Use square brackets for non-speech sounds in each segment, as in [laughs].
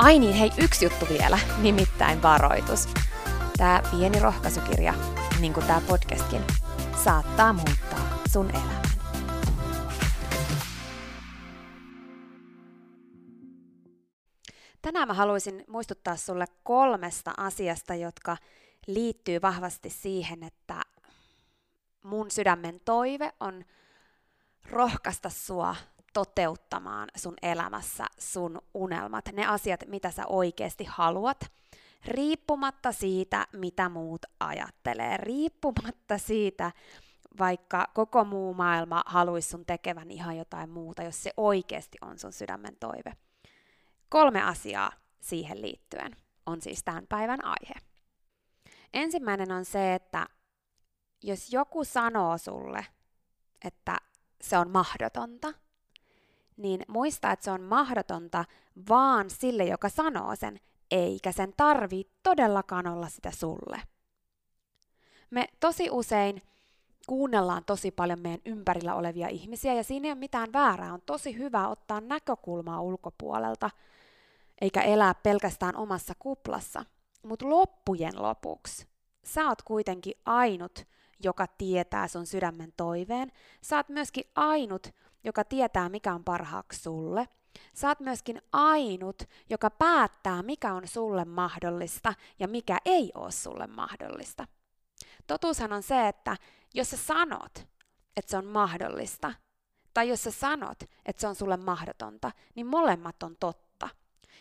Ai niin, hei, yksi juttu vielä, nimittäin varoitus. Tämä pieni rohkaisukirja, niin kuin tämä podcastkin, saattaa muuttaa sun elämän. Tänään mä haluaisin muistuttaa sulle kolmesta asiasta, jotka liittyy vahvasti siihen, että mun sydämen toive on rohkaista sua toteuttamaan sun elämässä sun unelmat, ne asiat, mitä sä oikeasti haluat, riippumatta siitä, mitä muut ajattelee, riippumatta siitä, vaikka koko muu maailma haluaisi sun tekevän ihan jotain muuta, jos se oikeasti on sun sydämen toive. Kolme asiaa siihen liittyen on siis tämän päivän aihe. Ensimmäinen on se, että jos joku sanoo sulle, että se on mahdotonta, niin muista, että se on mahdotonta vaan sille, joka sanoo sen, eikä sen tarvi todellakaan olla sitä sulle. Me tosi usein kuunnellaan tosi paljon meidän ympärillä olevia ihmisiä ja siinä ei ole mitään väärää. On tosi hyvä ottaa näkökulmaa ulkopuolelta, eikä elää pelkästään omassa kuplassa. Mutta loppujen lopuksi sä oot kuitenkin ainut, joka tietää sun sydämen toiveen. Sä oot myöskin ainut, joka tietää, mikä on parhaaksi sulle. Oot myöskin ainut, joka päättää, mikä on sulle mahdollista ja mikä ei ole sulle mahdollista. Totuushan on se, että jos sä sanot, että se on mahdollista, tai jos sä sanot, että se on sulle mahdotonta, niin molemmat on totta.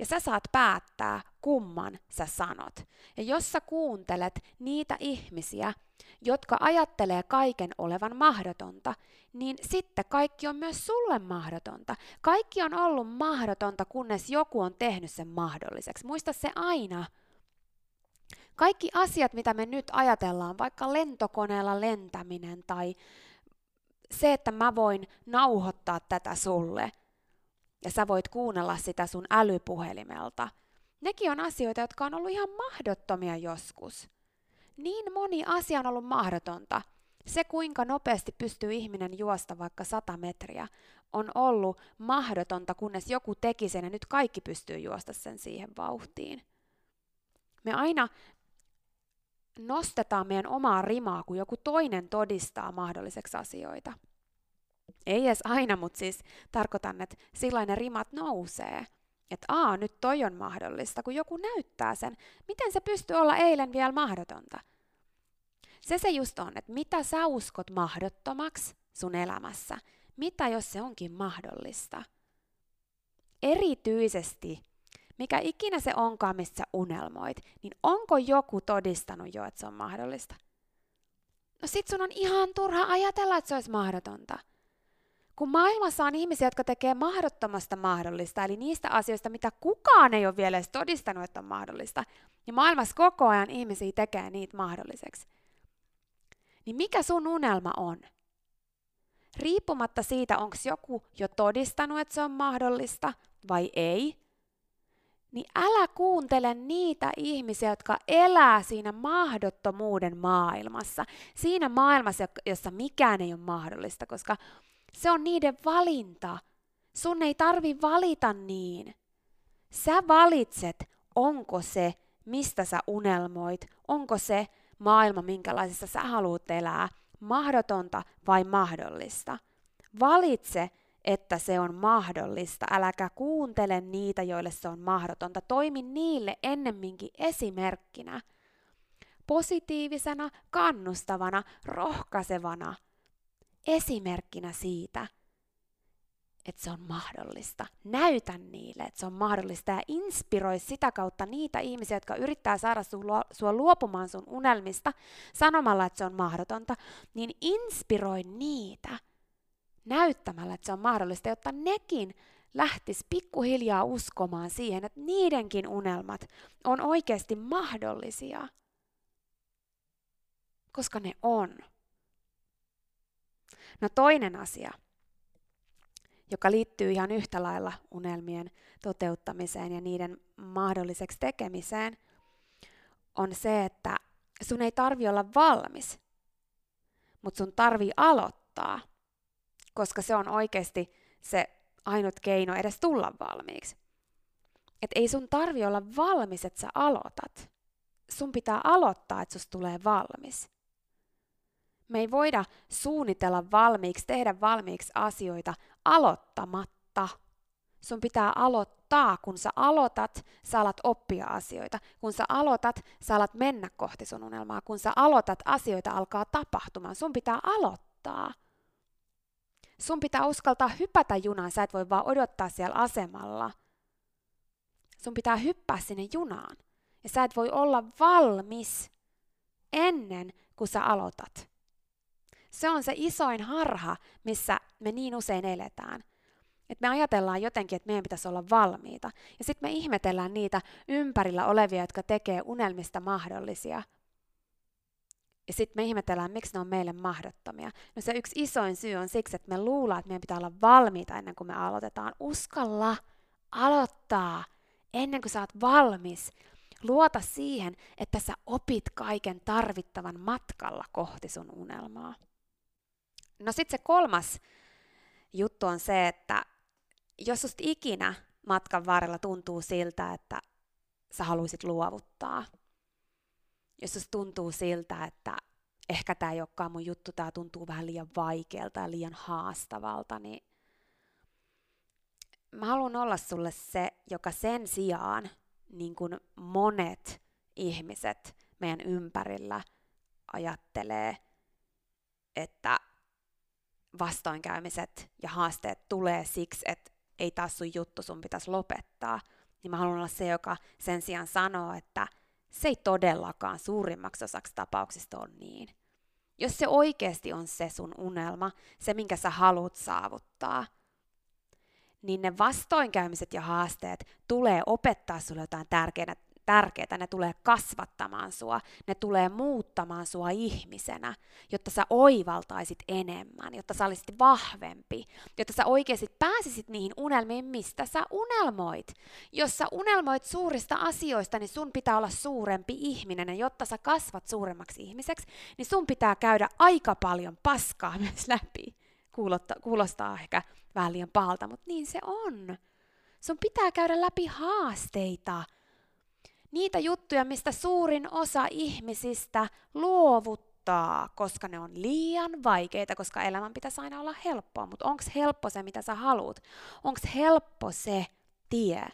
Ja sä saat päättää, kumman sä sanot. Ja jos sä kuuntelet niitä ihmisiä, jotka ajattelee kaiken olevan mahdotonta, niin sitten kaikki on myös sulle mahdotonta. Kaikki on ollut mahdotonta, kunnes joku on tehnyt sen mahdolliseksi. Muista se aina. Kaikki asiat, mitä me nyt ajatellaan, vaikka lentokoneella lentäminen tai se, että mä voin nauhoittaa tätä sulle ja sä voit kuunnella sitä sun älypuhelimelta, nekin on asioita, jotka on ollut ihan mahdottomia joskus. Niin moni asia on ollut mahdotonta. Se, kuinka nopeasti pystyy ihminen juosta vaikka 100 metriä, on ollut mahdotonta, kunnes joku teki sen ja nyt kaikki pystyy juosta sen siihen vauhtiin. Me aina nostetaan meidän omaa rimaa, kun joku toinen todistaa mahdolliseksi asioita. Ei edes aina, mutta siis tarkoitan, että silloin ne rimat nousee. Että aa, nyt toi on mahdollista, kun joku näyttää sen. Miten se pystyy olla eilen vielä mahdotonta? Se se just on, että mitä sä uskot mahdottomaksi, sun elämässä? Mitä jos se onkin mahdollista? Erityisesti, mikä ikinä se onkaan, mistä sä unelmoit, niin onko joku todistanut jo, että se on mahdollista? No sit sun on ihan turha ajatella, että se olisi mahdotonta. Kun maailmassa on ihmisiä, jotka tekee mahdottomasta mahdollista, eli niistä asioista, mitä kukaan ei ole vielä edes todistanut, että on mahdollista, niin maailmassa koko ajan ihmisiä tekee niitä mahdolliseksi. Niin mikä sun unelma on? Riippumatta siitä, onko joku jo todistanut, että se on mahdollista vai ei, niin älä kuuntele niitä ihmisiä, jotka elää siinä mahdottomuuden maailmassa. Siinä maailmassa, jossa mikään ei ole mahdollista, koska se on niiden valinta. Sun ei tarvi valita niin. Sä valitset, onko se, mistä sä unelmoit, onko se maailma, minkälaisessa sä haluat elää, mahdotonta vai mahdollista. Valitse, että se on mahdollista. Äläkä kuuntele niitä, joille se on mahdotonta. Toimi niille ennemminkin esimerkkinä. Positiivisena, kannustavana, rohkaisevana esimerkkinä siitä, että se on mahdollista. Näytä niille, että se on mahdollista ja inspiroi sitä kautta niitä ihmisiä, jotka yrittää saada sua luopumaan sun unelmista sanomalla, että se on mahdotonta, niin inspiroi niitä näyttämällä, että se on mahdollista, jotta nekin lähtis pikkuhiljaa uskomaan siihen, että niidenkin unelmat on oikeasti mahdollisia. Koska ne on. No toinen asia, joka liittyy ihan yhtä lailla unelmien toteuttamiseen ja niiden mahdolliseksi tekemiseen, on se, että sun ei tarvi olla valmis, mutta sun tarvii aloittaa, koska se on oikeasti se ainut keino edes tulla valmiiksi. Et ei sun tarvi olla valmis, että sä aloitat. Sun pitää aloittaa, että susta tulee valmis. Me ei voida suunnitella valmiiksi, tehdä valmiiksi asioita aloittamatta. Sun pitää aloittaa. Kun sä aloitat, sä alat oppia asioita. Kun sä aloitat, sä alat mennä kohti sun unelmaa. Kun sä aloitat, asioita alkaa tapahtumaan. Sun pitää aloittaa. Sun pitää uskaltaa hypätä junaan. Sä et voi vaan odottaa siellä asemalla. Sun pitää hyppää sinne junaan. Ja sä et voi olla valmis ennen kuin sä aloitat. Se on se isoin harha, missä me niin usein eletään. Että me ajatellaan jotenkin, että meidän pitäisi olla valmiita. Ja sitten me ihmetellään niitä ympärillä olevia, jotka tekee unelmista mahdollisia. Ja sitten me ihmetellään, miksi ne on meille mahdottomia. No se yksi isoin syy on siksi, että me luullaan, että meidän pitää olla valmiita ennen kuin me aloitetaan. Uskalla aloittaa ennen kuin sä oot valmis. Luota siihen, että sä opit kaiken tarvittavan matkalla kohti sun unelmaa. No sitten se kolmas juttu on se, että jos susta ikinä matkan varrella tuntuu siltä, että sä haluaisit luovuttaa, jos susta tuntuu siltä, että ehkä tämä ei olekaan mun juttu, tämä tuntuu vähän liian vaikealta ja liian haastavalta, niin mä haluan olla sulle se, joka sen sijaan, niin kuin monet ihmiset meidän ympärillä ajattelee, että vastoinkäymiset ja haasteet tulee siksi, että ei taas sun juttu, sun pitäisi lopettaa, niin mä haluan olla se, joka sen sijaan sanoo, että se ei todellakaan suurimmaksi osaksi tapauksista on niin. Jos se oikeasti on se sun unelma, se minkä sä haluat saavuttaa, niin ne vastoinkäymiset ja haasteet tulee opettaa sulle jotain tärkeää, tärkeää, ne tulee kasvattamaan sua, ne tulee muuttamaan sua ihmisenä, jotta sä oivaltaisit enemmän, jotta sä olisit vahvempi, jotta sä oikeasti pääsisit niihin unelmiin, mistä sä unelmoit. Jos sä unelmoit suurista asioista, niin sun pitää olla suurempi ihminen, ja jotta sä kasvat suuremmaksi ihmiseksi, niin sun pitää käydä aika paljon paskaa [laughs] myös läpi. Kuulostaa, kuulostaa ehkä vähän liian pahalta, mutta niin se on. Sun pitää käydä läpi haasteita, niitä juttuja, mistä suurin osa ihmisistä luovuttaa, koska ne on liian vaikeita, koska elämän pitäisi aina olla helppoa. Mutta onko helppo se, mitä sä haluat? Onko helppo se tie?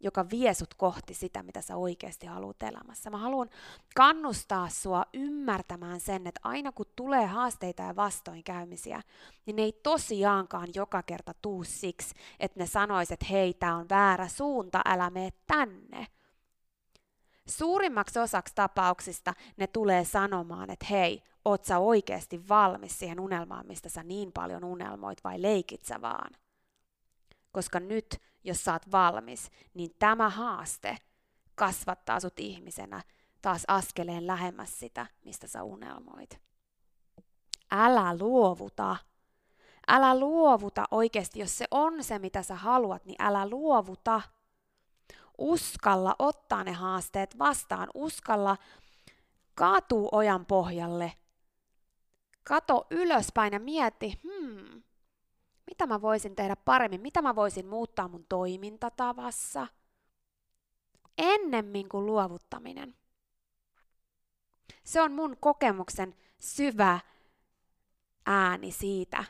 joka vie sut kohti sitä, mitä sä oikeasti haluat elämässä. Mä haluan kannustaa sua ymmärtämään sen, että aina kun tulee haasteita ja vastoinkäymisiä, niin ne ei tosiaankaan joka kerta tuu siksi, että ne sanois, että hei, tää on väärä suunta, älä mene tänne. Suurimmaksi osaksi tapauksista ne tulee sanomaan, että hei, oot sä oikeasti valmis siihen unelmaan, mistä sä niin paljon unelmoit, vai leikit sä vaan? Koska nyt, jos sä oot valmis, niin tämä haaste kasvattaa sut ihmisenä taas askeleen lähemmäs sitä, mistä sä unelmoit. Älä luovuta. Älä luovuta oikeasti, jos se on se, mitä sä haluat, niin älä luovuta. Uskalla ottaa ne haasteet vastaan. Uskalla kaatuu ojan pohjalle. Kato ylöspäin ja mieti, hmm, mitä mä voisin tehdä paremmin, mitä mä voisin muuttaa mun toimintatavassa, ennemmin kuin luovuttaminen. Se on mun kokemuksen syvä ääni siitä,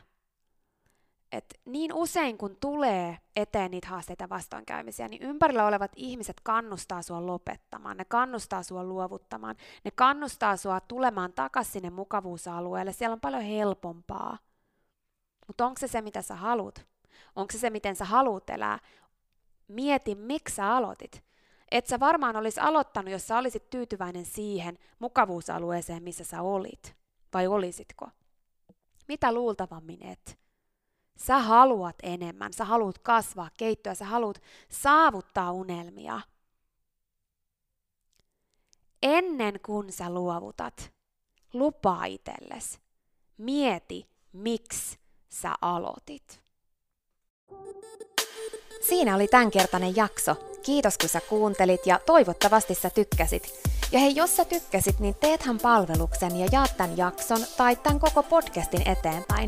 että niin usein kun tulee eteen niitä haasteita vastoinkäymisiä, niin ympärillä olevat ihmiset kannustaa sua lopettamaan, ne kannustaa sua luovuttamaan, ne kannustaa sua tulemaan takaisin sinne mukavuusalueelle, siellä on paljon helpompaa. Mutta onko se se, mitä sä haluat? Onko se se, miten sä haluat elää? Mieti, miksi sä aloitit. Et sä varmaan olisi aloittanut, jos sä olisit tyytyväinen siihen mukavuusalueeseen, missä sä olit. Vai olisitko? Mitä luultavammin et? Sä haluat enemmän, sä haluat kasvaa, keittyä, sä haluat saavuttaa unelmia. Ennen kuin sä luovutat, lupaa itsellesi. Mieti, miksi sä aloitit. Siinä oli tämänkertainen jakso. Kiitos kun sä kuuntelit ja toivottavasti sä tykkäsit. Ja hei, jos sä tykkäsit, niin teethän palveluksen ja jaat tämän jakson tai tämän koko podcastin eteenpäin.